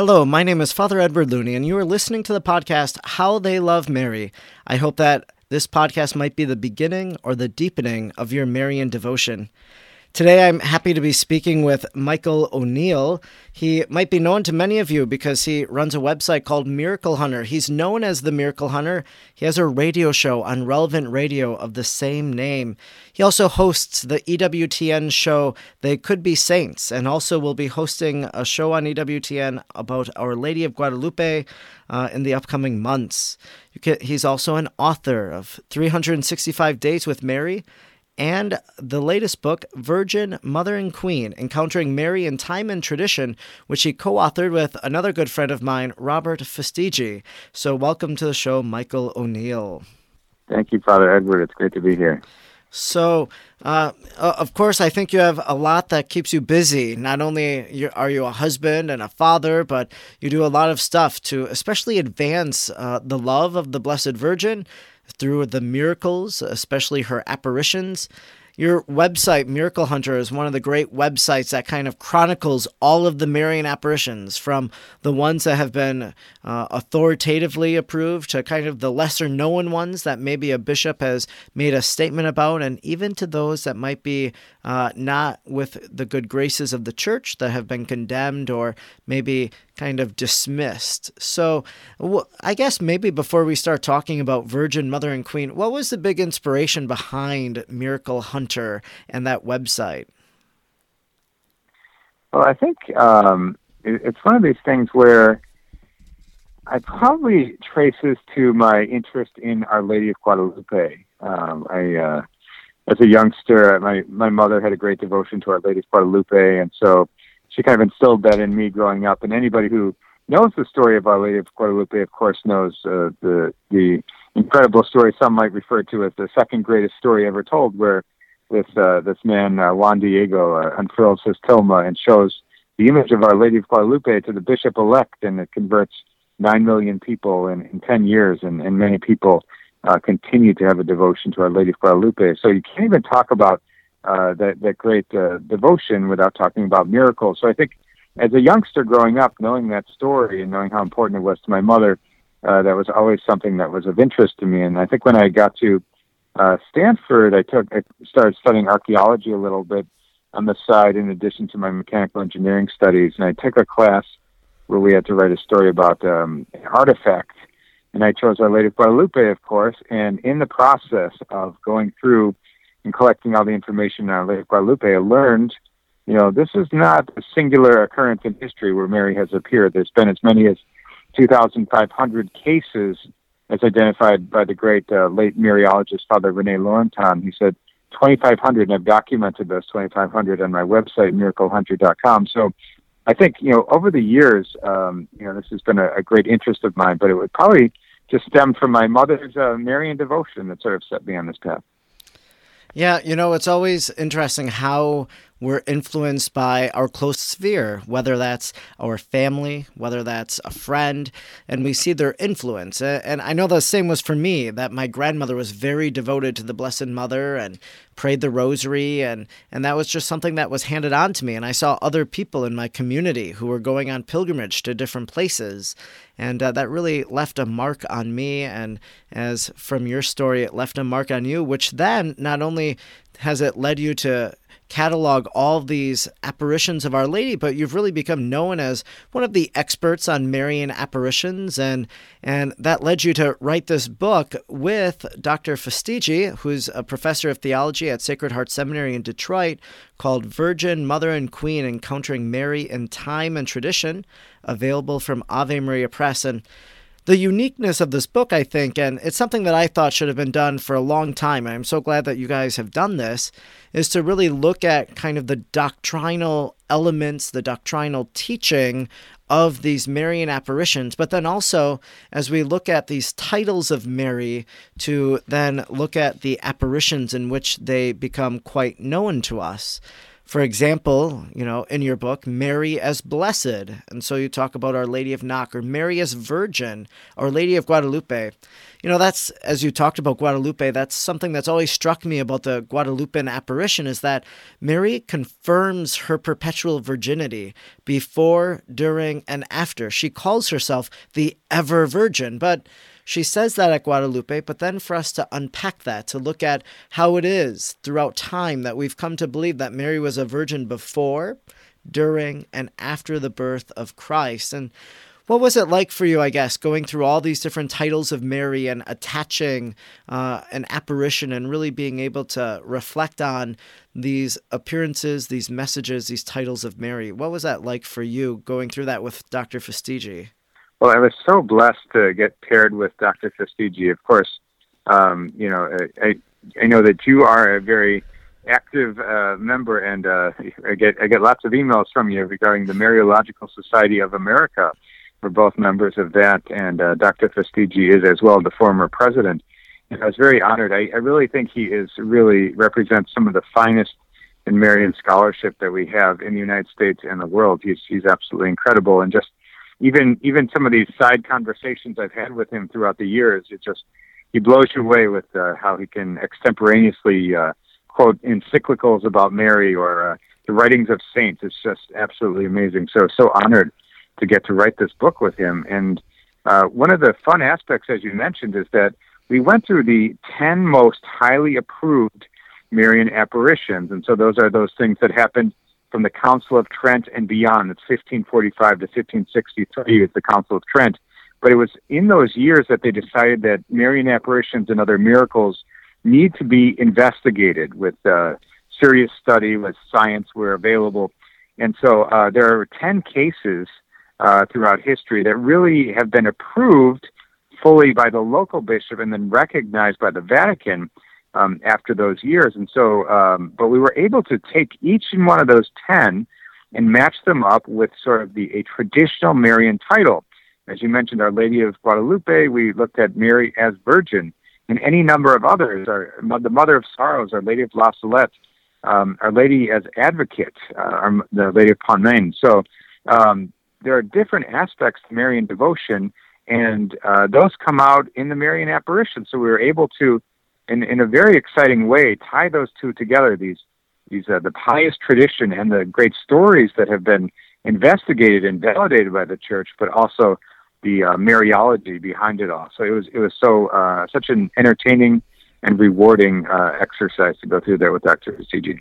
Hello, my name is Father Edward Looney, and you are listening to the podcast How They Love Mary. I hope that this podcast might be the beginning or the deepening of your Marian devotion. Today, I'm happy to be speaking with Michael O'Neill. He might be known to many of you because he runs a website called Miracle Hunter. He's known as the Miracle Hunter. He has a radio show on Relevant Radio of the same name. He also hosts the EWTN show They Could Be Saints, and also will be hosting a show on EWTN about Our Lady of Guadalupe uh, in the upcoming months. Can, he's also an author of 365 Days with Mary and the latest book, Virgin, Mother, and Queen Encountering Mary in Time and Tradition, which he co authored with another good friend of mine, Robert Fastiggi. So, welcome to the show, Michael O'Neill. Thank you, Father Edward. It's great to be here. So, uh, of course, I think you have a lot that keeps you busy. Not only are you a husband and a father, but you do a lot of stuff to especially advance uh, the love of the Blessed Virgin through the miracles, especially her apparitions. Your website, Miracle Hunter, is one of the great websites that kind of chronicles all of the Marian apparitions, from the ones that have been uh, authoritatively approved to kind of the lesser known ones that maybe a bishop has made a statement about, and even to those that might be uh, not with the good graces of the church that have been condemned or maybe kind of dismissed. So, I guess maybe before we start talking about Virgin Mother and Queen, what was the big inspiration behind Miracle Hunter and that website? Well, I think um, it's one of these things where I probably traces to my interest in Our Lady of Guadalupe. Um, I uh, as a youngster, my my mother had a great devotion to Our Lady of Guadalupe, and so she kind of instilled that in me growing up. And anybody who knows the story of Our Lady of Guadalupe, of course, knows uh, the the incredible story some might refer to as the second greatest story ever told, where this uh, this man uh, Juan Diego uh, unfurls his tilma and shows the image of Our Lady of Guadalupe to the bishop elect, and it converts nine million people in, in ten years, and, and many people uh, continue to have a devotion to Our Lady of Guadalupe. So you can't even talk about uh, that that great uh, devotion without talking about miracles. So I think as a youngster growing up, knowing that story and knowing how important it was to my mother, uh, that was always something that was of interest to me. And I think when I got to uh, Stanford, I took I started studying archaeology a little bit on the side, in addition to my mechanical engineering studies, and I took a class where we had to write a story about um, an artifact and I chose Our Lady of Guadalupe, of course. And in the process of going through and collecting all the information on of Guadalupe, I learned, you know, this is not a singular occurrence in history where Mary has appeared. There's been as many as 2,500 cases as identified by the great uh, late Mariologist Father Rene Laurentin. He said 2,500, and I've documented those 2,500 on my website, miraclehunter.com. So I think you know over the years, um, you know, this has been a, a, great interest of mine, but it would probably just stem from my mother's uh, Marian devotion that sort of set me on this path. Yeah, you know, it's always interesting how we're influenced by our close sphere, whether that's our family, whether that's a friend, and we see their influence. And I know the same was for me, that my grandmother was very devoted to the Blessed Mother and prayed the rosary, and, and that was just something that was handed on to me. And I saw other people in my community who were going on pilgrimage to different places. And uh, that really left a mark on me. And as from your story, it left a mark on you, which then not only has it led you to catalog all these apparitions of Our Lady, but you've really become known as one of the experts on Marian apparitions, and and that led you to write this book with Dr. Fastiggi, who's a professor of theology at Sacred Heart Seminary in Detroit, called Virgin, Mother, and Queen Encountering Mary in Time and Tradition, available from Ave Maria Press. And the uniqueness of this book, I think, and it's something that I thought should have been done for a long time. I'm so glad that you guys have done this, is to really look at kind of the doctrinal elements, the doctrinal teaching of these Marian apparitions, but then also as we look at these titles of Mary, to then look at the apparitions in which they become quite known to us. For example, you know, in your book, Mary as Blessed. And so you talk about Our Lady of Knock or Mary as Virgin, Our Lady of Guadalupe. You know, that's, as you talked about Guadalupe, that's something that's always struck me about the Guadalupean apparition is that Mary confirms her perpetual virginity before, during, and after. She calls herself the ever virgin. But she says that at Guadalupe, but then for us to unpack that, to look at how it is throughout time that we've come to believe that Mary was a virgin before, during, and after the birth of Christ. And what was it like for you, I guess, going through all these different titles of Mary and attaching uh, an apparition and really being able to reflect on these appearances, these messages, these titles of Mary? What was that like for you going through that with Dr. Fastiggi? Well, I was so blessed to get paired with Dr. Fastiggi. Of course, um, you know, I, I know that you are a very active uh, member, and uh, I get I get lots of emails from you regarding the Mariological Society of America. We're both members of that, and uh, Dr. Fastiggi is as well the former president. And I was very honored. I, I really think he is really represents some of the finest in Marian scholarship that we have in the United States and the world. He's he's absolutely incredible, and just even even some of these side conversations I've had with him throughout the years, it just he blows you away with uh, how he can extemporaneously uh, quote encyclicals about Mary or uh, the writings of saints. It's just absolutely amazing. So so honored to get to write this book with him. And uh, one of the fun aspects, as you mentioned, is that we went through the ten most highly approved Marian apparitions, and so those are those things that happened from the Council of Trent and beyond. It's 1545 to 1563 is the Council of Trent. But it was in those years that they decided that Marian apparitions and other miracles need to be investigated with uh, serious study, with science where available. And so uh, there are 10 cases uh, throughout history that really have been approved fully by the local bishop and then recognized by the Vatican um, after those years. And so, um, but we were able to take each and one of those 10 and match them up with sort of the a traditional Marian title. As you mentioned, Our Lady of Guadalupe, we looked at Mary as Virgin, and any number of others, our, the Mother of Sorrows, Our Lady of La Salette, um, Our Lady as Advocate, uh, our, the Lady of Pontmain. So um, there are different aspects to Marian devotion, and uh, those come out in the Marian apparition. So we were able to in, in a very exciting way, tie those two together, these, these uh, the pious tradition and the great stories that have been investigated and validated by the church, but also the uh, Mariology behind it all. So it was, it was so, uh, such an entertaining and rewarding uh, exercise to go through there with Dr. Fastiggi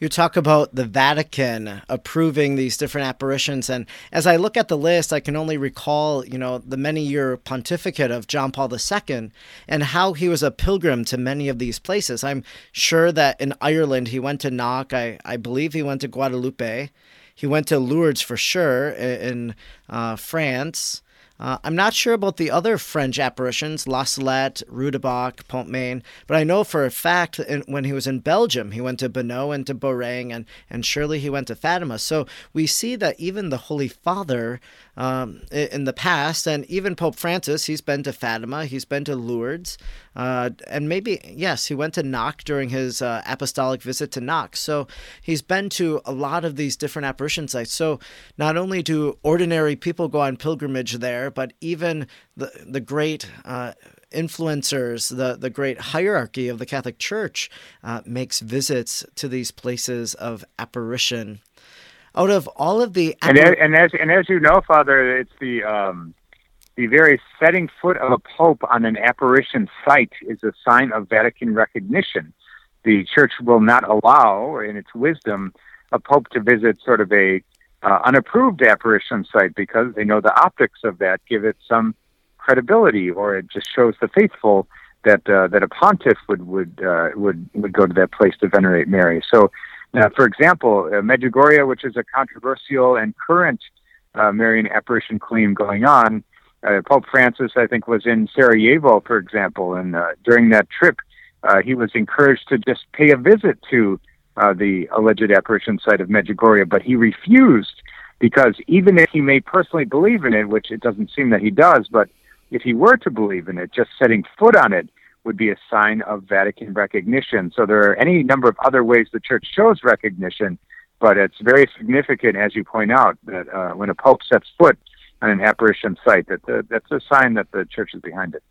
you talk about the Vatican approving these different apparitions. And as I look at the list, I can only recall, you know, the many year pontificate of John Paul II and how he was a pilgrim to many of these places. I'm sure that in Ireland, he went to Knock. I, I believe he went to Guadalupe. He went to Lourdes for sure in uh, France. Uh, I'm not sure about the other French apparitions, La Salette, Rue du Bac, Pontmain, but I know for a fact in, when he was in Belgium, he went to Banneux and to Beauraing, and, and surely he went to Fatima. So we see that even the Holy Father um, in the past, and even Pope Francis, he's been to Fatima, he's been to Lourdes, uh, and maybe, yes, he went to Knock during his uh, apostolic visit to Knock. So he's been to a lot of these different apparition sites. So not only do ordinary people go on pilgrimage there, but even the, the great uh, influencers, the, the great hierarchy of the Catholic Church uh, makes visits to these places of apparition out of all of the and, as, and as and as you know, Father, it's the um, the very setting foot of a pope on an apparition site is a sign of Vatican recognition. The Church will not allow, in its wisdom, a pope to visit sort of a uh, unapproved apparition site because they know the optics of that give it some credibility, or it just shows the faithful that uh, that a pontiff would would uh, would would go to that place to venerate Mary. So uh, for example, uh, Medjugorje, which is a controversial and current uh, Marian apparition claim going on, uh, Pope Francis, I think, was in Sarajevo, for example, and uh, during that trip, uh, he was encouraged to just pay a visit to uh, the alleged apparition site of Medjugorje, but he refused because even if he may personally believe in it, which it doesn't seem that he does, but if he were to believe in it, just setting foot on it would be a sign of Vatican recognition. So there are any number of other ways the church shows recognition, but it's very significant, as you point out, that uh, when a pope sets foot on an apparition site, that that's a sign that the church is behind it.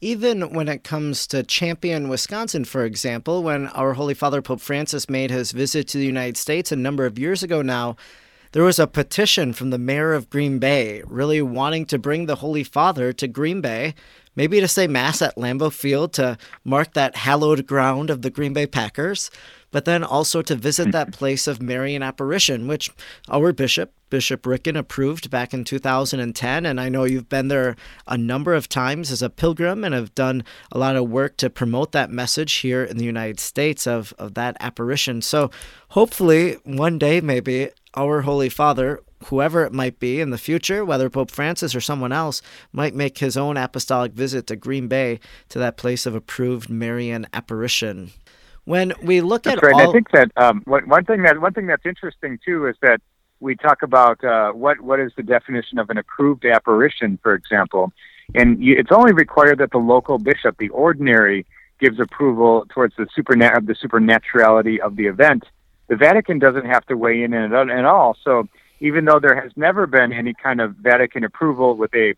Even when it comes to Champion, Wisconsin, for example, when our Holy Father Pope Francis made his visit to the United States a number of years ago now, there was a petition from the mayor of Green Bay really wanting to bring the Holy Father to Green Bay maybe to say Mass at Lambeau Field to mark that hallowed ground of the Green Bay Packers, but then also to visit that mm-hmm. place of Marian apparition, which our bishop, Bishop Ricken, approved back in 2010. And I know you've been there a number of times as a pilgrim and have done a lot of work to promote that message here in the United States of, of that apparition. So hopefully, one day, maybe our Holy Father whoever it might be in the future, whether Pope Francis or someone else, might make his own apostolic visit to Green Bay to that place of approved Marian apparition. When we look that's at right. all, I think that um, one thing that one thing that's interesting too is that we talk about uh, what what is the definition of an approved apparition, for example, and you, it's only required that the local bishop, the ordinary, gives approval towards the supernat the supernaturality of the event. The Vatican doesn't have to weigh in at, at all. So even though there has never been any kind of Vatican approval with a,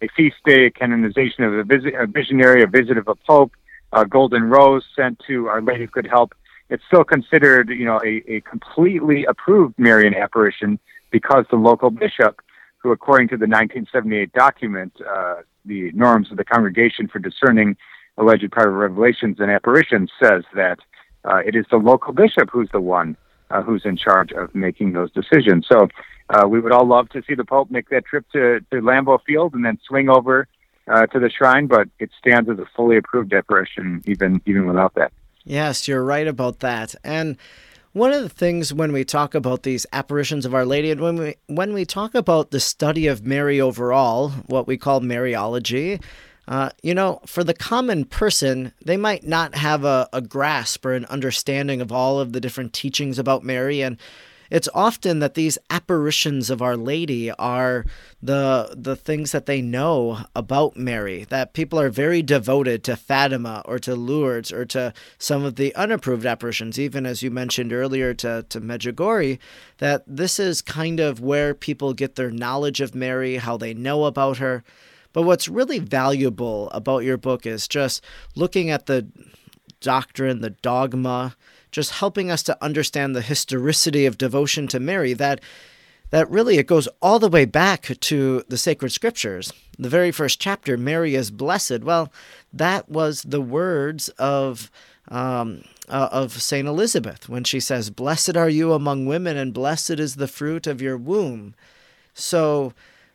a feast day, a canonization of a, visit, a visionary, a visit of a pope, a golden rose sent to Our Lady of Good Help, it's still considered, you know, a, a completely approved Marian apparition because the local bishop, who according to the 1978 document, uh, the norms of the Congregation for Discerning Alleged Private Revelations and Apparitions, says that uh, it is the local bishop who's the one uh, who's in charge of making those decisions. So uh, we would all love to see the Pope make that trip to, to Lambeau Field and then swing over uh, to the shrine, but it stands as a fully approved apparition even even without that. Yes, you're right about that. And one of the things when we talk about these apparitions of Our Lady, and when we when we talk about the study of Mary overall, what we call Mariology, uh, you know, for the common person, they might not have a, a grasp or an understanding of all of the different teachings about Mary. And it's often that these apparitions of Our Lady are the the things that they know about Mary. That people are very devoted to Fatima or to Lourdes or to some of the unapproved apparitions, even as you mentioned earlier to, to Medjugorje, that this is kind of where people get their knowledge of Mary, how they know about her. But what's really valuable about your book is just looking at the doctrine, the dogma, just helping us to understand the historicity of devotion to Mary that that really it goes all the way back to the sacred scriptures. The very first chapter, Mary is blessed. Well, that was the words of um, uh, of Saint Elizabeth when she says, "Blessed are you among women, and blessed is the fruit of your womb." So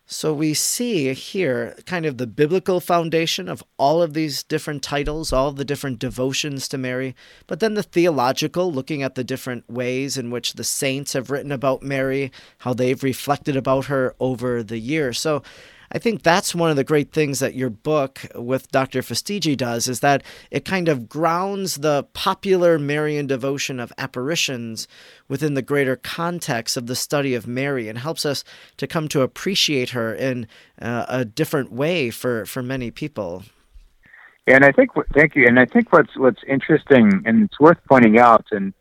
so we see here kind of the biblical foundation of all of these different titles, all the different devotions to Mary, but then the theological, looking at the different ways in which the saints have written about Mary, how they've reflected about her over the years. So I think that's one of the great things that your book with Dr. Fastiggi does is that it kind of grounds the popular Marian devotion of apparitions within the greater context of the study of Mary and helps us to come to appreciate her in uh, a different way for, for many people. And I think, thank you. And I think what's what's interesting and it's worth pointing out, and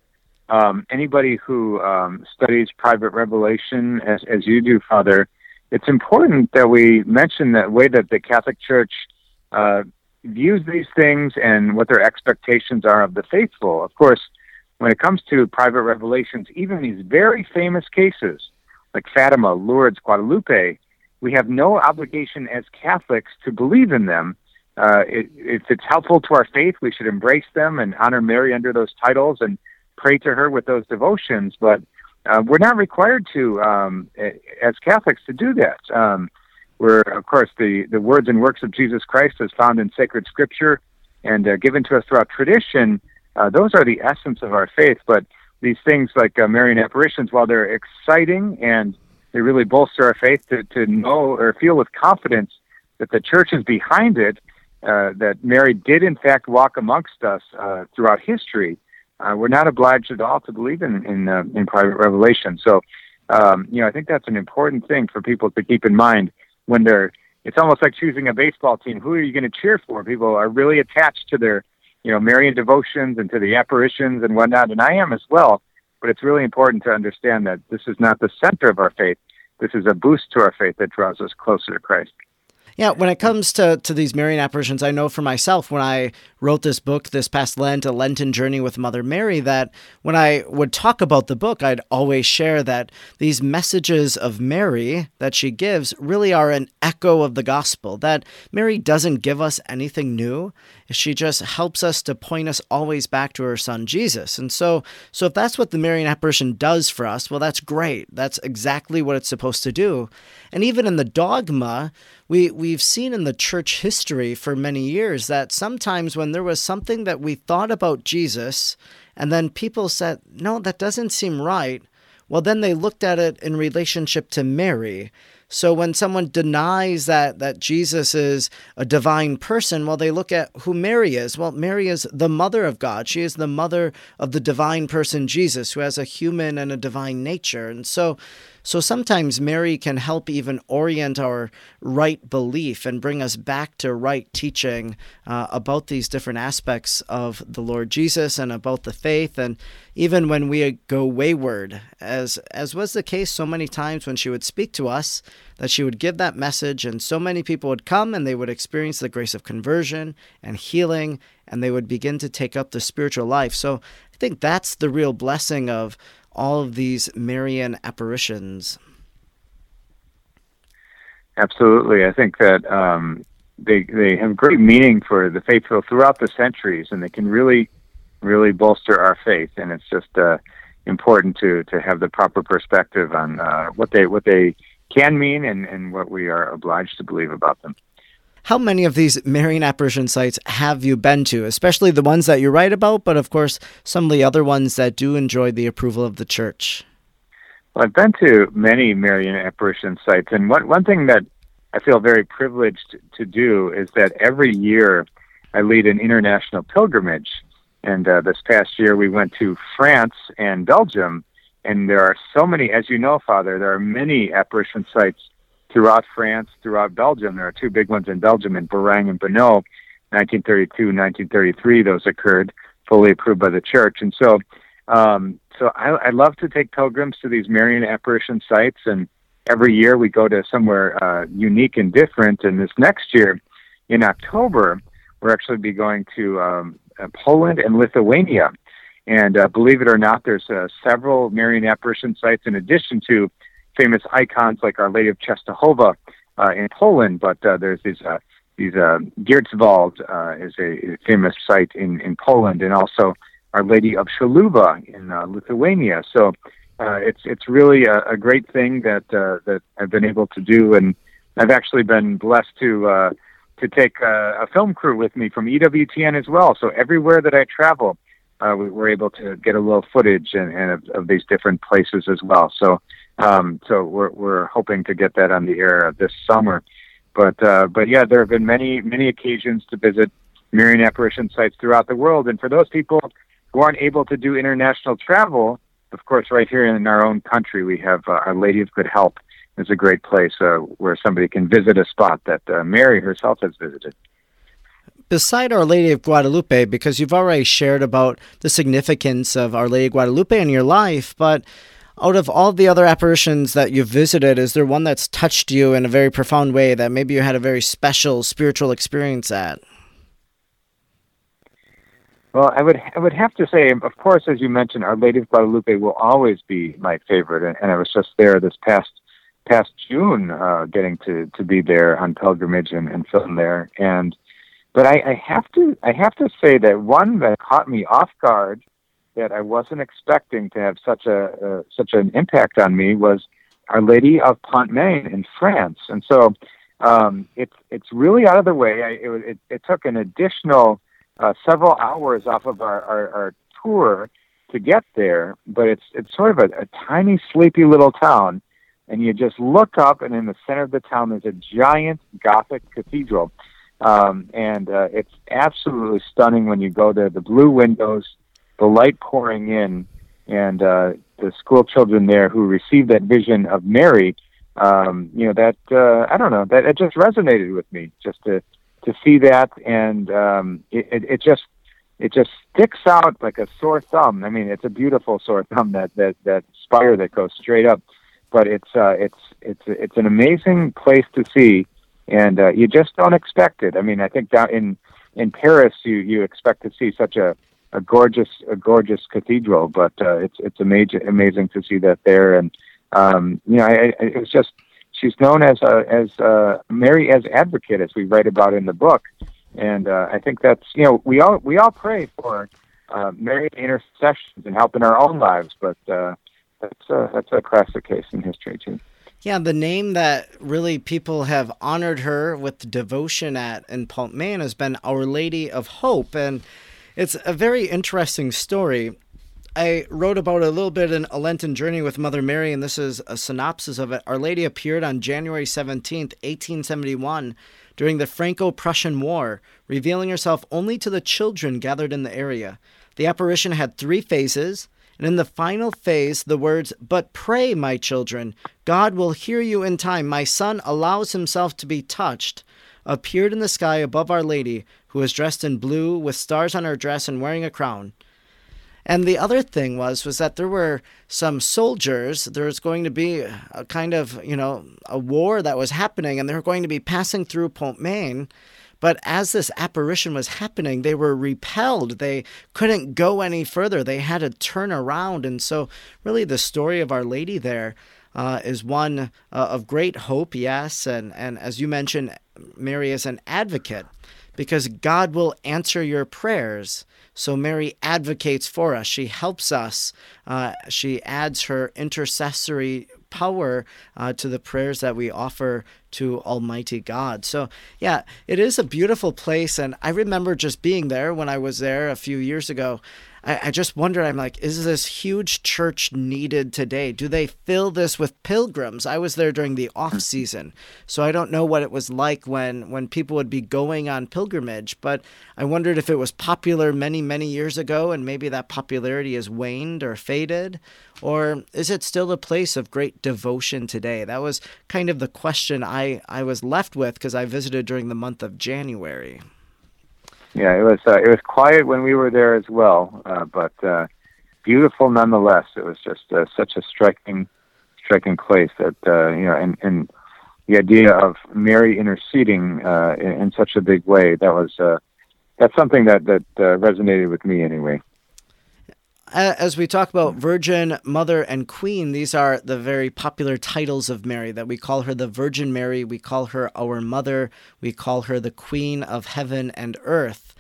um, anybody who um, studies private revelation, as as you do, Father, it's important that we mention that way that the Catholic Church uh, views these things and what their expectations are of the faithful. Of course, when it comes to private revelations, even these very famous cases like Fatima, Lourdes, Guadalupe, we have no obligation as Catholics to believe in them. Uh, it, if it's helpful to our faith, we should embrace them and honor Mary under those titles and pray to her with those devotions. But uh, we're not required to, um, as Catholics, to do that. Um, we're, of course, the, the words and works of Jesus Christ as found in sacred scripture and uh, given to us throughout tradition, uh, those are the essence of our faith. But these things like uh, Marian apparitions, while they're exciting and they really bolster our faith to, to know or feel with confidence that the church is behind it, uh, that Mary did in fact walk amongst us uh, throughout history, uh, we're not obliged at all to believe in in, uh, in private revelation. So, um, you know, I think that's an important thing for people to keep in mind when they're. It's almost like choosing a baseball team. Who are you going to cheer for? People are really attached to their, you know, Marian devotions and to the apparitions and whatnot, and I am as well. but it's really important to understand that this is not the center of our faith. This is a boost to our faith that draws us closer to Christ. Yeah, when it comes to, to these Marian apparitions, I know for myself when I wrote this book this past Lent, A Lenten Journey with Mother Mary, that when I would talk about the book, I'd always share that these messages of Mary that she gives really are an echo of the gospel, that Mary doesn't give us anything new. She just helps us to point us always back to her son Jesus. And so so if that's what the Marian apparition does for us, well that's great. That's exactly what it's supposed to do. And even in the dogma, we we've seen in the church history for many years that sometimes when there was something that we thought about Jesus and then people said, "No, that doesn't seem right." Well, then they looked at it in relationship to Mary so when someone denies that that Jesus is a divine person, well, they look at who Mary is. Well, Mary is the mother of God. She is the mother of the divine person Jesus, who has a human and a divine nature. And so so sometimes Mary can help even orient our right belief and bring us back to right teaching uh, about these different aspects of the Lord Jesus and about the faith. And even when we go wayward, as, as was the case so many times when she would speak to us, that she would give that message, and so many people would come and they would experience the grace of conversion and healing, and they would begin to take up the spiritual life. So I think that's the real blessing of all of these Marian apparitions? Absolutely, I think that um, they they have great meaning for the faithful throughout the centuries, and they can really really bolster our faith. And it's just uh, important to to have the proper perspective on uh, what they what they can mean and, and what we are obliged to believe about them. How many of these Marian apparition sites have you been to, especially the ones that you write about, but of course, some of the other ones that do enjoy the approval of the church? Well, I've been to many Marian apparition sites, and one, one thing that I feel very privileged to do is that every year I lead an international pilgrimage. And uh, this past year we went to France and Belgium, and there are so many, as you know, Father, there are many apparition sites throughout France, throughout Belgium. There are two big ones in Belgium, in Beauraing and Banneux. 1932, 1933, those occurred, fully approved by the church. And so, um, so I, I love to take pilgrims to these Marian apparition sites, and every year we go to somewhere uh, unique and different. And this next year, in October, we're actually be going to um, uh, Poland and Lithuania. And uh, believe it or not, there's uh, several Marian apparition sites in addition to famous icons like Our Lady of Czestochowa uh, in Poland, but uh, there's these uh, these uh, uh, is a, a famous site in in Poland, and also Our Lady of Šiluva in uh, Lithuania. So uh, it's it's really a, a great thing that uh, that I've been able to do, and I've actually been blessed to uh, to take uh, a film crew with me from EWTN as well. So everywhere that I travel, uh, we were able to get a little footage and, and of, of these different places as well. So um, so we're we're hoping to get that on the air this summer. But uh, but yeah, there have been many many occasions to visit Marian apparition sites throughout the world, and for those people who aren't able to do international travel, of course, right here in our own country, we have uh, Our Lady of Good Help. It's a great place uh, where somebody can visit a spot that uh, Mary herself has visited beside Our Lady of Guadalupe, because you've already shared about the significance of Our Lady of Guadalupe in your life, but out of all the other apparitions that you've visited, is there one that's touched you in a very profound way that maybe you had a very special spiritual experience at? Well, I would I would have to say, of course, as you mentioned, Our Lady of Guadalupe will always be my favorite, and, and I was just there this past past June, uh, getting to to be there on pilgrimage and, and film there, and but I, I have to I have to say that one that caught me off guard that I wasn't expecting to have such a uh, such an impact on me was Our Lady of Pontmain in France, and so um, it's it's really out of the way. I, it, it, it took an additional uh, several hours off of our, our, our tour to get there, but it's it's sort of a, a tiny, sleepy little town, and you just look up, and in the center of the town there's a giant Gothic cathedral, um, and uh, it's absolutely stunning when you go there. The blue windows, the light pouring in, and uh, the school children there who received that vision of Mary. Um, you know that uh, I don't know that it just resonated with me just to to see that, and um, it, it, it just it just sticks out like a sore thumb. I mean, it's a beautiful sore thumb that that that spire that goes straight up, but it's uh, it's it's it's an amazing place to see, and uh, you just don't expect it. I mean, I think down in in Paris, you you expect to see such a a gorgeous a gorgeous cathedral, but uh, it's it's amazing amazing to see that there, and um, you know, I, I, it was just she's known as a, as uh, Mary as advocate, as we write about in the book, and uh, I think that's you know we all we all pray for uh, Mary intercessions and help in our own lives, but uh, that's a, that's a classic case in history too. Yeah, the name that really people have honored her with devotion at in Pontmain has been Our Lady of Hope, and it's a very interesting story. I wrote about it a little bit in A Lenten Journey with Mother Mary, and this is a synopsis of it. Our Lady appeared on January 17th, 1871, during the Franco Prussian War, revealing herself only to the children gathered in the area. The apparition had three phases, and in the final phase, the words, But pray, my children, God will hear you in time. My son allows himself to be touched, appeared in the sky above Our Lady, who was dressed in blue with stars on her dress and wearing a crown. And the other thing was was that there were some soldiers. There was going to be a kind of you know a war that was happening, and they were going to be passing through Pontmain. But as this apparition was happening, they were repelled. They couldn't go any further. They had to turn around. And so, really, the story of Our Lady there uh, is one uh, of great hope, yes. And, and as you mentioned, Mary is an advocate because God will answer your prayers. So Mary advocates for us. She helps us. Uh, she adds her intercessory power uh, to the prayers that we offer to Almighty God. So, yeah, it is a beautiful place. And I remember just being there when I was there a few years ago I, I just wonder, I'm like, is this huge church needed today? Do they fill this with pilgrims? I was there during the off mm-hmm. season, so I don't know what it was like when, when people would be going on pilgrimage, but I wondered if it was popular many, many years ago and maybe that popularity has waned or faded, or is it still a place of great devotion today? That was kind of the question I, I was left with because I visited during the month of January yeah, it was uh, it was quiet when we were there as well, uh, but uh, beautiful nonetheless. It was just uh, such a striking, striking place that uh, you know, and and the idea of Mary interceding uh, in, in such a big way that was uh, that's something that that uh, resonated with me anyway. As we talk about Virgin, Mother, and Queen, these are the very popular titles of Mary that we call her the Virgin Mary, we call her our Mother, we call her the Queen of Heaven and Earth.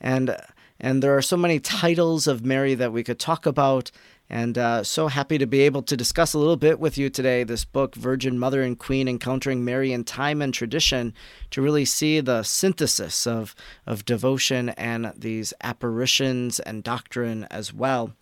And and there are so many titles of Mary that we could talk about. And uh, so happy to be able to discuss a little bit with you today this book, Virgin Mother and Queen Encountering Mary in Time and Tradition, to really see the synthesis of, of devotion and these apparitions and doctrine as well.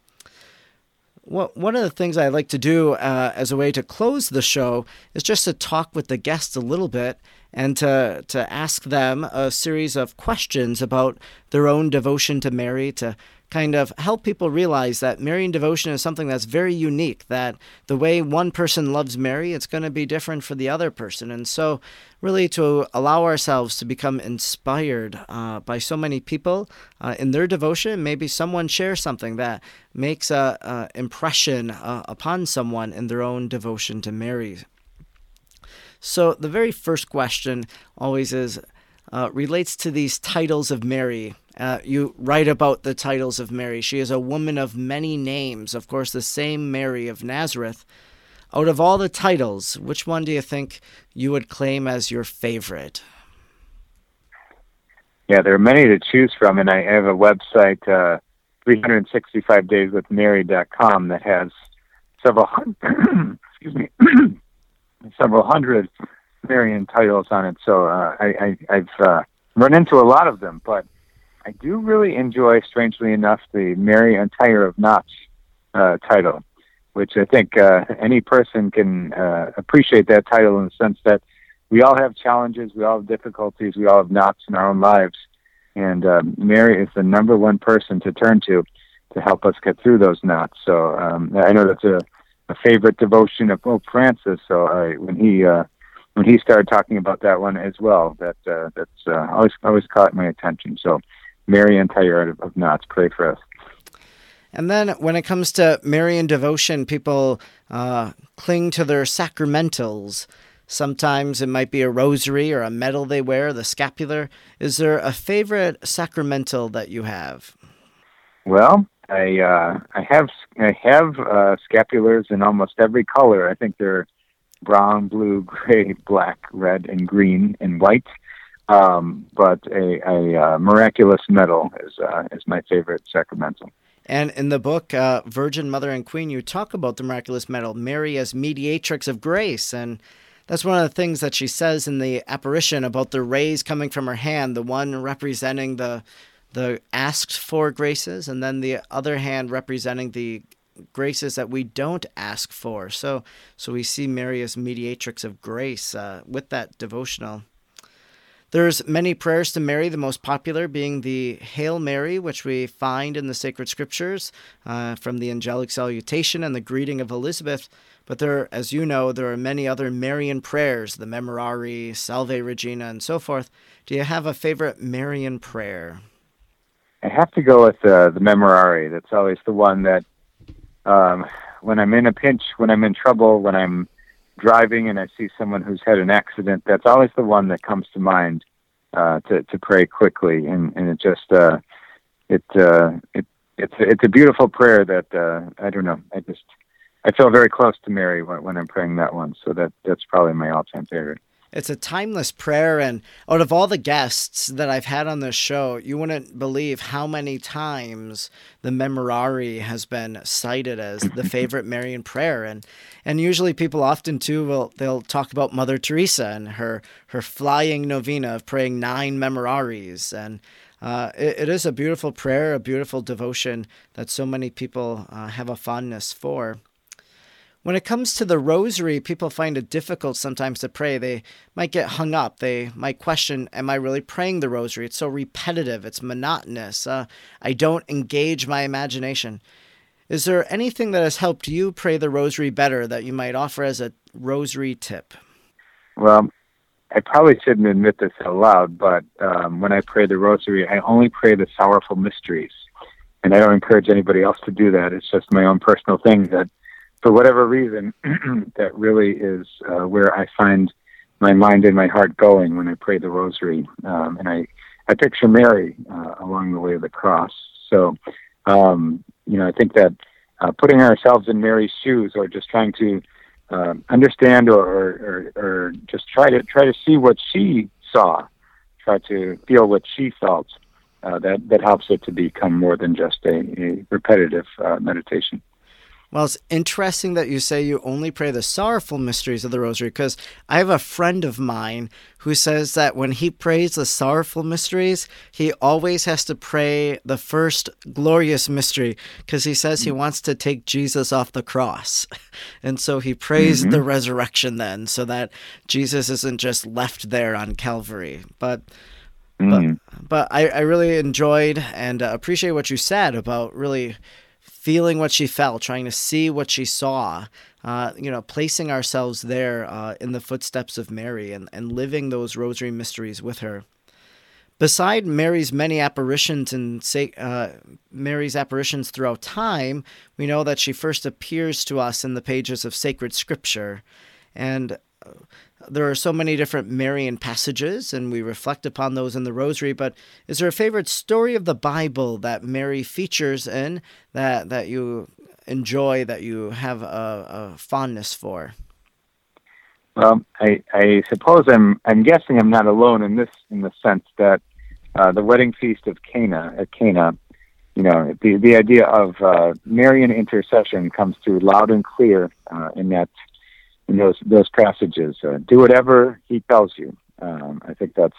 Well, one of the things I like to do uh, as a way to close the show is just to talk with the guests a little bit and to, to ask them a series of questions about their own devotion to Mary, to kind of help people realize that Marian devotion is something that's very unique, that the way one person loves Mary, it's going to be different for the other person. And so, really, to allow ourselves to become inspired uh, by so many people uh, in their devotion, maybe someone shares something that makes a, impression uh, upon someone in their own devotion to Mary. So, the very first question always is uh, relates to these titles of Mary. Uh, you write about the titles of Mary. She is a woman of many names, of course, the same Mary of Nazareth. Out of all the titles, which one do you think you would claim as your favorite? Yeah, there are many to choose from, and I have a website, uh, 365dayswithmary.com, that has several hundred, excuse me, several hundred Marian titles on it. So uh, I, I, have uh, run into a lot of them, but I do really enjoy, strangely enough, the Mary Untier of Knots uh, title, which I think uh, any person can uh, appreciate that title in the sense that we all have challenges, we all have difficulties, we all have knots in our own lives, and um, Mary is the number one person to turn to to help us get through those knots. So um, I know that's a, a favorite devotion of Pope Francis. So I, when he uh, when he started talking about that one as well, that uh, that's uh, always always caught my attention. So Mary Untie of, of Knots, pray for us. And then when it comes to Marian devotion, people uh, cling to their sacramentals. Sometimes it might be a rosary or a medal they wear, the scapular. Is there a favorite sacramental that you have? Well, I uh, I have I have uh, scapulars in almost every color. I think they're brown, blue, gray, black, red, and green and white. Um, but a, a uh, miraculous medal is uh, is my favorite sacramental. And in the book, uh, Virgin Mother and Queen, you talk about the miraculous medal, Mary as mediatrix of grace. And that's one of the things that she says in the apparition about the rays coming from her hand, the one representing the the asked for graces, and then the other hand representing the graces that we don't ask for. So, so we see Mary as mediatrix of grace uh, with that devotional. There's many prayers to Mary, the most popular being the Hail Mary, which we find in the sacred scriptures uh, from the angelic salutation and the greeting of Elizabeth. But there, as you know, there are many other Marian prayers, the Memorare, Salve Regina, and so forth. Do you have a favorite Marian prayer? I have to go with uh, the Memorare. That's always the one that, um, when I'm in a pinch, when I'm in trouble, when I'm driving and I see someone who's had an accident, that's always the one that comes to mind uh, to to pray quickly, and and it just uh, it uh, it it's it's a beautiful prayer that uh, I don't know. I just I feel very close to Mary when, when I'm praying that one, so that that's probably my all time favorite. It's a timeless prayer. And out of all the guests that I've had on this show, you wouldn't believe how many times the Memorare has been cited as the favorite Marian prayer. And and usually people often too will they'll talk about Mother Teresa and her her flying novena of praying nine Memorares. And uh, it, it is a beautiful prayer, a beautiful devotion that so many people uh, have a fondness for. When it comes to the rosary, people find it difficult sometimes to pray. They might get hung up. They might question, Am I really praying the rosary? It's so repetitive, it's monotonous. Uh, I don't engage my imagination. Is there anything that has helped you pray the rosary better that you might offer as a rosary tip? Well, I probably shouldn't admit this out loud, but um, when I pray the rosary, I only pray the sorrowful mysteries. And I don't encourage anybody else to do that. It's just my own personal thing that for whatever reason, that really is uh, where I find my mind and my heart going when I pray the rosary. Um, and I, I picture Mary uh, along the way of the cross. So, um, you know, I think that uh, putting ourselves in Mary's shoes or just trying to uh, understand or, or, or, just try to try to see what she saw, try to feel what she felt, uh, that, that helps it to become more than just a, a repetitive uh, meditation. Well, it's interesting that you say you only pray the sorrowful mysteries of the rosary because I have a friend of mine who says that when he prays the sorrowful mysteries, he always has to pray the first glorious mystery because he says he wants to take Jesus off the cross. And so he prays mm-hmm. the resurrection then so that Jesus isn't just left there on Calvary. But Mm. But, but I, I really enjoyed and uh, appreciate what you said about really feeling what she felt, trying to see what she saw, uh, you know, placing ourselves there uh, in the footsteps of Mary and, and living those rosary mysteries with her. Beside Mary's many apparitions and uh, Mary's apparitions throughout time, we know that she first appears to us in the pages of sacred scripture. And uh, there are so many different Marian passages, and we reflect upon those in the Rosary. But is there a favorite story of the Bible that Mary features in that that you enjoy, that you have a, a fondness for? Well, I, I suppose I'm I'm guessing I'm not alone in this in the sense that uh, the wedding feast of Cana at Cana, you know, the the idea of uh, Marian intercession comes through loud and clear uh, in that in those those passages. Uh, do whatever He tells you. Um, I think that's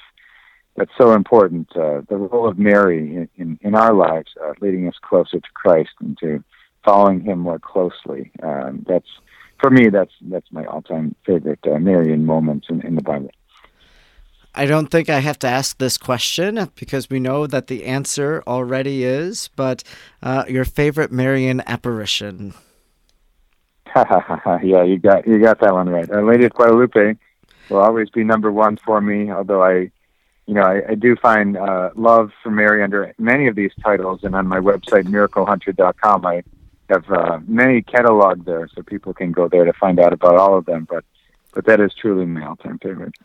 that's so important. Uh, the role of Mary in, in, in our lives, uh, leading us closer to Christ and to following Him more closely. Um, that's for me. That's that's my all-time favorite uh, Marian moments in, in the Bible. I don't think I have to ask this question because we know that the answer already is. But uh, your favorite Marian apparition. yeah, you got you got that one right. Our Lady of Guadalupe will always be number one for me. Although I, you know, I, I do find uh, love for Mary under many of these titles, and on my website miraclehunter.com, I have uh, many cataloged there, so people can go there to find out about all of them. But but that is truly my all-time favorite.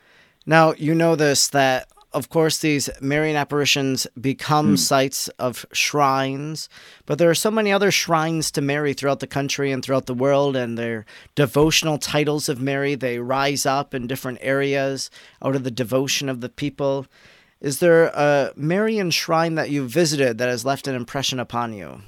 Now you know this that of course, these Marian apparitions become mm. sites of shrines, but there are so many other shrines to Mary throughout the country and throughout the world, and their devotional titles of Mary. They rise up in different areas out of the devotion of the people. Is there a Marian shrine that you visited that has left an impression upon you?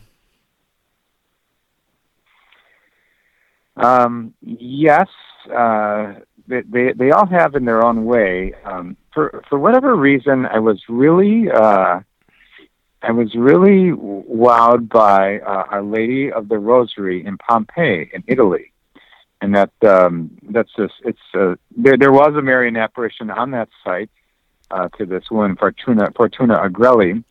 Um, yes, uh, they, they, all have in their own way. Um, for for whatever reason, I was really uh, I was really wowed by uh, Our Lady of the Rosary in Pompeii, in Italy, and that um, that's just it's uh, there. There was a Marian apparition on that site uh, to this woman Fortuna Fortuna Agrelli,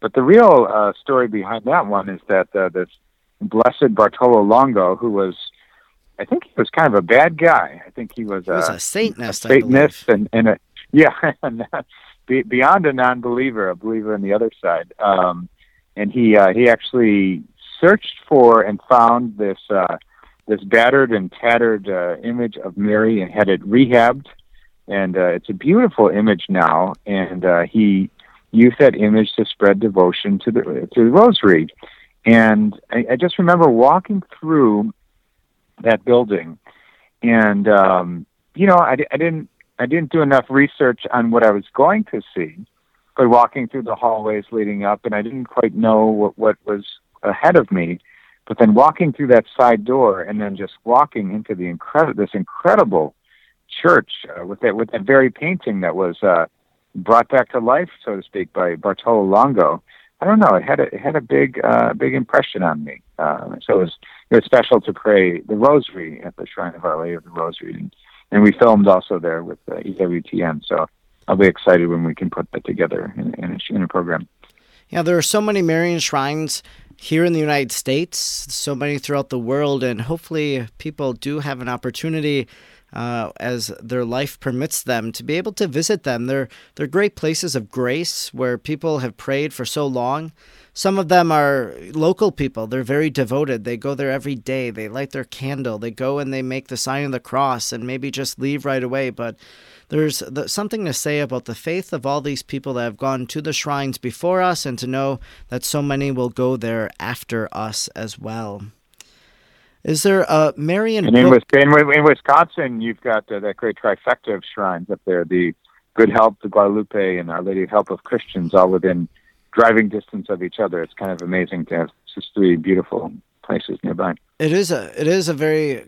but the real uh, story behind that one is that uh, this blessed Bartolo Longo, who was I think he was kind of a bad guy. I think he was, he was a, a Satanist, a Satanist, and, and a, yeah, beyond a non-believer, a believer on the other side. Um, and he uh, he actually searched for and found this uh, this battered and tattered uh, image of Mary and had it rehabbed, and uh, it's a beautiful image now. And uh, he used that image to spread devotion to the to the Rosary. And I, I just remember walking through that building, and um, you know, I, I didn't I didn't do enough research on what I was going to see by walking through the hallways leading up, and I didn't quite know what, what was ahead of me. But then walking through that side door, and then just walking into the incredible this incredible church uh, with that with that very painting that was uh, brought back to life, so to speak, by Bartolo Longo. I don't know. It had a it had a big uh, big impression on me. Uh, so it was it was special to pray the Rosary at the Shrine of Our Lady of the Rosary. And, and we filmed also there with uh, EWTN. So I'll be excited when we can put that together in, in, a, in a program. Yeah, there are so many Marian shrines here in the United States, so many throughout the world, and hopefully people do have an opportunity uh, as their life permits them to be able to visit them. They're they're great places of grace where people have prayed for so long. Some of them are local people. They're very devoted. They go there every day. They light their candle. They go and they make the sign of the cross and maybe just leave right away. But there's something to say about the faith of all these people that have gone to the shrines before us and to know that so many will go there after us as well. Is there a Marian? And in, book- in, in Wisconsin, you've got uh, that great trifecta of shrines up there: the Good Help, the Guadalupe, and Our Lady of Help of Christians, all within driving distance of each other. It's kind of amazing to have just three beautiful places nearby. It is a it is a very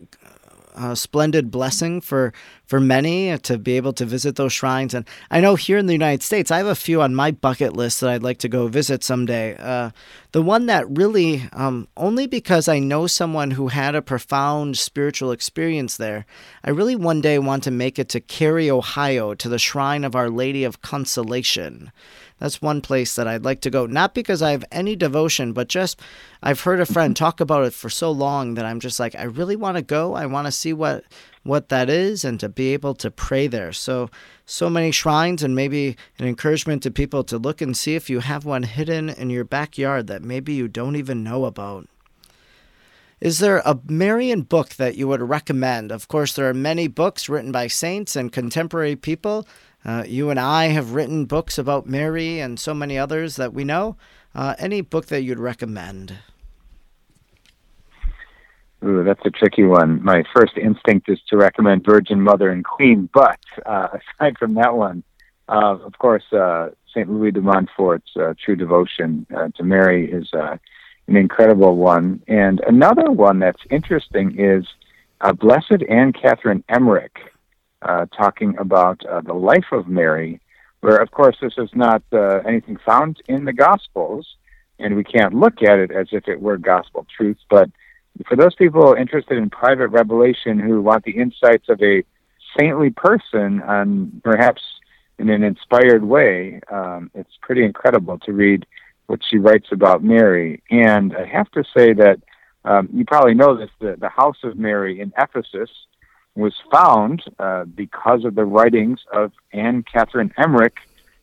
uh, splendid blessing for for many to be able to visit those shrines. And I know here in the United States, I have a few on my bucket list that I'd like to go visit someday. Uh, the one that really, um, only because I know someone who had a profound spiritual experience there, I really one day want to make it to Carey, Ohio, to the shrine of Our Lady of Consolation. That's one place that I'd like to go. Not because I have any devotion, but just I've heard a friend mm-hmm. talk about it for so long that I'm just like, I really want to go. I want to see what what that is and to be able to pray there. So so many shrines and maybe an encouragement to people to look and see if you have one hidden in your backyard that maybe you don't even know about. Is there a Marian book that you would recommend? Of course, there are many books written by saints and contemporary people. Uh, you and I have written books about Mary and so many others that we know. Uh, any book that you'd recommend? Ooh, that's a tricky one. My first instinct is to recommend Virgin Mother and Queen, but uh, aside from that one, uh, of course, uh, St. Louis de Montfort's uh, True Devotion to Mary is an incredible one. And another one that's interesting is Blessed Anne Catherine Emmerich, talking about the life of Mary, where, of course, this is not anything found in the Gospels, and we can't look at it as if it were gospel truth, but for those people interested in private revelation who want the insights of a saintly person and perhaps in an inspired way, um, it's pretty incredible to read what she writes about Mary. And I have to say that um, you probably know this: the, the House of Mary in Ephesus was found uh, because of the writings of Anne Catherine Emmerich,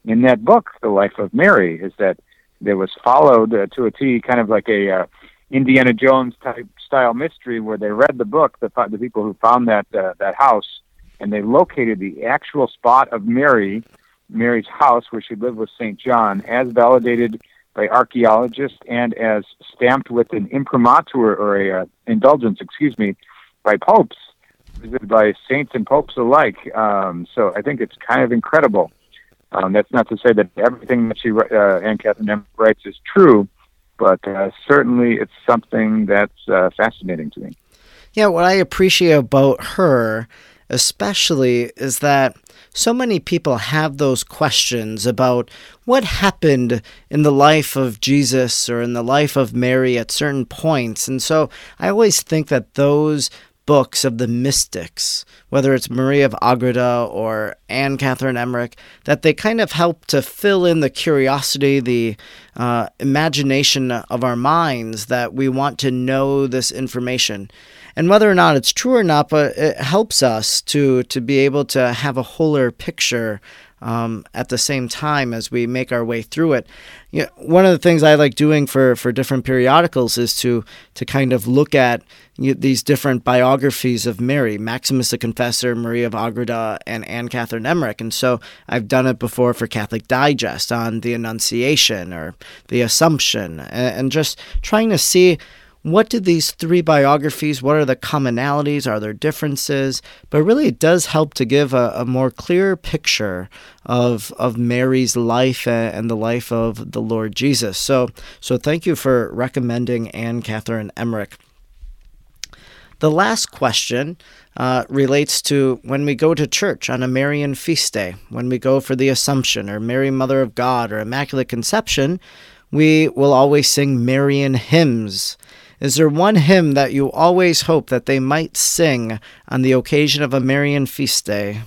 in that book, The Life of Mary, is that there was followed uh, to a T, kind of like a uh, Indiana Jones type style mystery, where they read the book, the the people who found that uh, that house, and they located the actual spot of Mary, Mary's house where she lived with Saint John, as validated by archaeologists and as stamped with an imprimatur or a uh, indulgence, excuse me, by popes, visited by saints and popes alike. Um, so I think it's kind of incredible. Um, that's not to say that everything that she uh, Anne Catherine writes is true, but uh, certainly it's something that's uh, fascinating to me. Yeah, what I appreciate about her, especially, is that so many people have those questions about what happened in the life of Jesus or in the life of Mary at certain points. And so I always think that those books of the mystics, whether it's Marie of Agreda or Anne Catherine Emmerich, that they kind of help to fill in the curiosity, the uh, imagination of our minds that we want to know this information. And whether or not it's true or not, but it helps us to to be able to have a wholer picture um, at the same time as we make our way through it. You know, one of the things I like doing for, for different periodicals is to to kind of look at you know, these different biographies of Mary, Maximus the Confessor, Marie of Agreda, and Anne Catherine Emmerich. And so I've done it before for Catholic Digest on the Annunciation or the Assumption, and, and just trying to see what do these three biographies, what are the commonalities, are there differences? But really, it does help to give a, a more clear picture of, of Mary's life and the life of the Lord Jesus. So, so thank you for recommending Anne Catherine Emmerich. The last question uh, relates to when we go to church on a Marian feast day, when we go for the Assumption or Mary, Mother of God or Immaculate Conception, we will always sing Marian hymns. Is there one hymn that you always hope that they might sing on the occasion of a Marian feast day?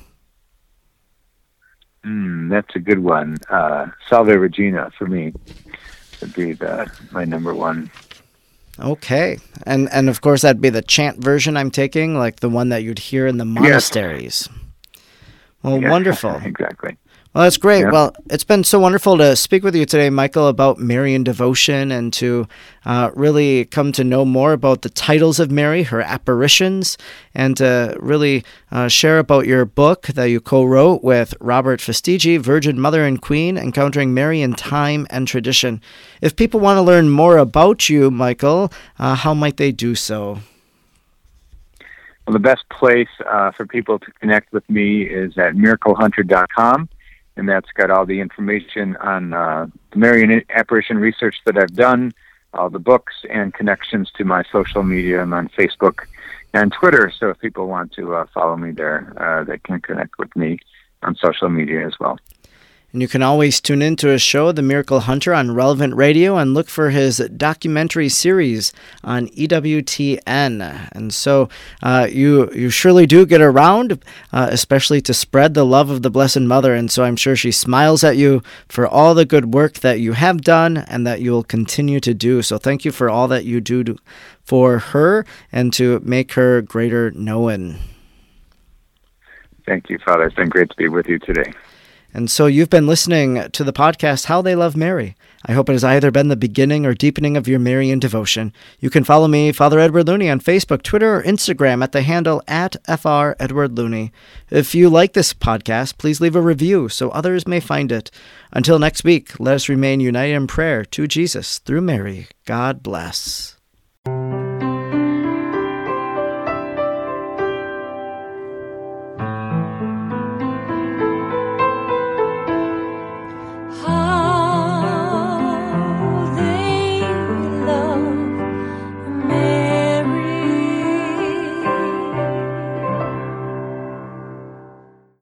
Mm, that's a good one. Uh, Salve Regina for me would be the, my number one. Okay, and and of course that'd be the chant version I'm taking, like the one that you'd hear in the monasteries. Yes. Well, yeah, wonderful. exactly. Well, that's great. Yeah. Well, it's been so wonderful to speak with you today, Michael, about Marian devotion and to uh, really come to know more about the titles of Mary, her apparitions, and to really uh, share about your book that you co wrote with Robert Fastiggi, Virgin Mother and Queen Encountering Mary in Time and Tradition. If people want to learn more about you, Michael, uh, how might they do so? Well, the best place uh, for people to connect with me is at miraclehunter.com and that's got all the information on uh, the Marian apparition research that I've done, all the books, and connections to my social media. I'm on Facebook and Twitter, so if people want to uh, follow me there, uh, they can connect with me on social media as well. And you can always tune into his show, The Miracle Hunter, on Relevant Radio and look for his documentary series on EWTN. And so uh, you, you surely do get around, uh, especially to spread the love of the Blessed Mother. And so I'm sure she smiles at you for all the good work that you have done and that you will continue to do. So thank you for all that you do to, for her and to make her greater known. Thank you, Father. It's been great to be with you today. And so you've been listening to the podcast How They Love Mary. I hope it has either been the beginning or deepening of your Marian devotion. You can follow me, Father Edward Looney, on Facebook, Twitter, or Instagram at the handle at FR Edward Looney. If you like this podcast, please leave a review so others may find it. Until next week, let us remain united in prayer to Jesus through Mary. God bless.